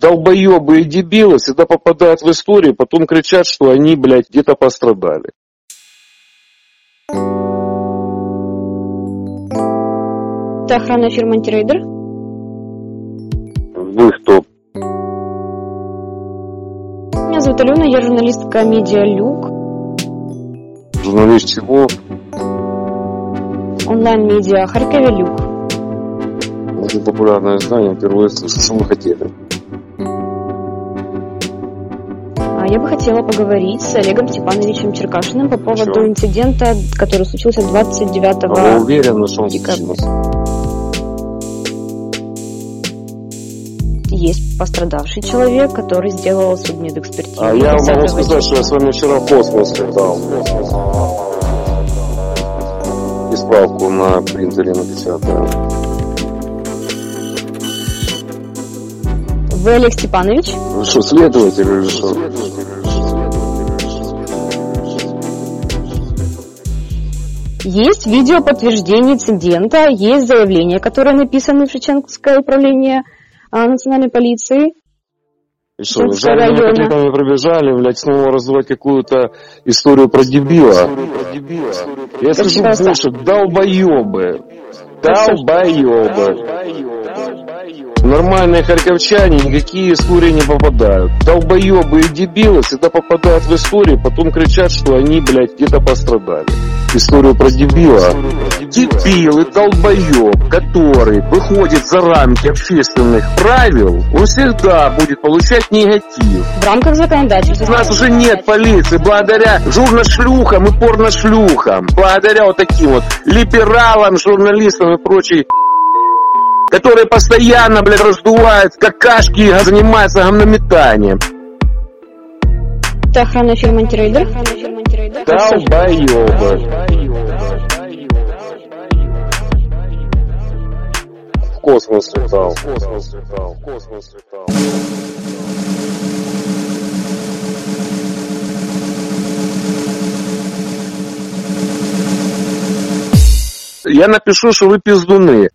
долбоебы и дебилы всегда попадают в историю, потом кричат, что они, блядь, где-то пострадали. Это охранная фирма Антирейдер? Вы кто? Меня зовут Алена, я журналистка медиа Люк, Журналист чего? онлайн-медиа Харькове Люк. Очень популярное издание, впервые слышу. Что вы хотели? Я бы хотела поговорить с Олегом Степановичем Черкашиным по поводу Чё? инцидента, который случился 29 А вы уверены, что он декабря. Есть пострадавший человек, который сделал судмедэкспертизу. А я 30 могу сказать, что я с вами вчера в космос летал. И справку на принтере напечатаю. Вы Олег Степанович? Вы что, следователь или что? Есть видео подтверждение инцидента, есть заявление, которое написано в Шевченковское управление а, национальной полиции. И что, жареными района. котлетами пробежали, блядь, снова развивать какую-то историю про дебила? Я скажу больше, долбоебы. Долбоебы. Нормальные харьковчане никакие истории не попадают. Долбоебы и дебилы всегда попадают в историю, потом кричат, что они, блядь, где-то пострадали. Историю про дебила. Дебил и долбоеб, который выходит за рамки общественных правил, он всегда будет получать негатив. В рамках законодательства. У нас уже нет полиции благодаря журношлюхам и порношлюхам, благодаря вот таким вот либералам, журналистам и прочей которые постоянно, блядь, раздувают какашки и занимаются гомнометанием. Это охранная фирма Антирейдер. Долбоебы. В космос летал. В космос летал. В космос летал. Я напишу, что вы пиздуны.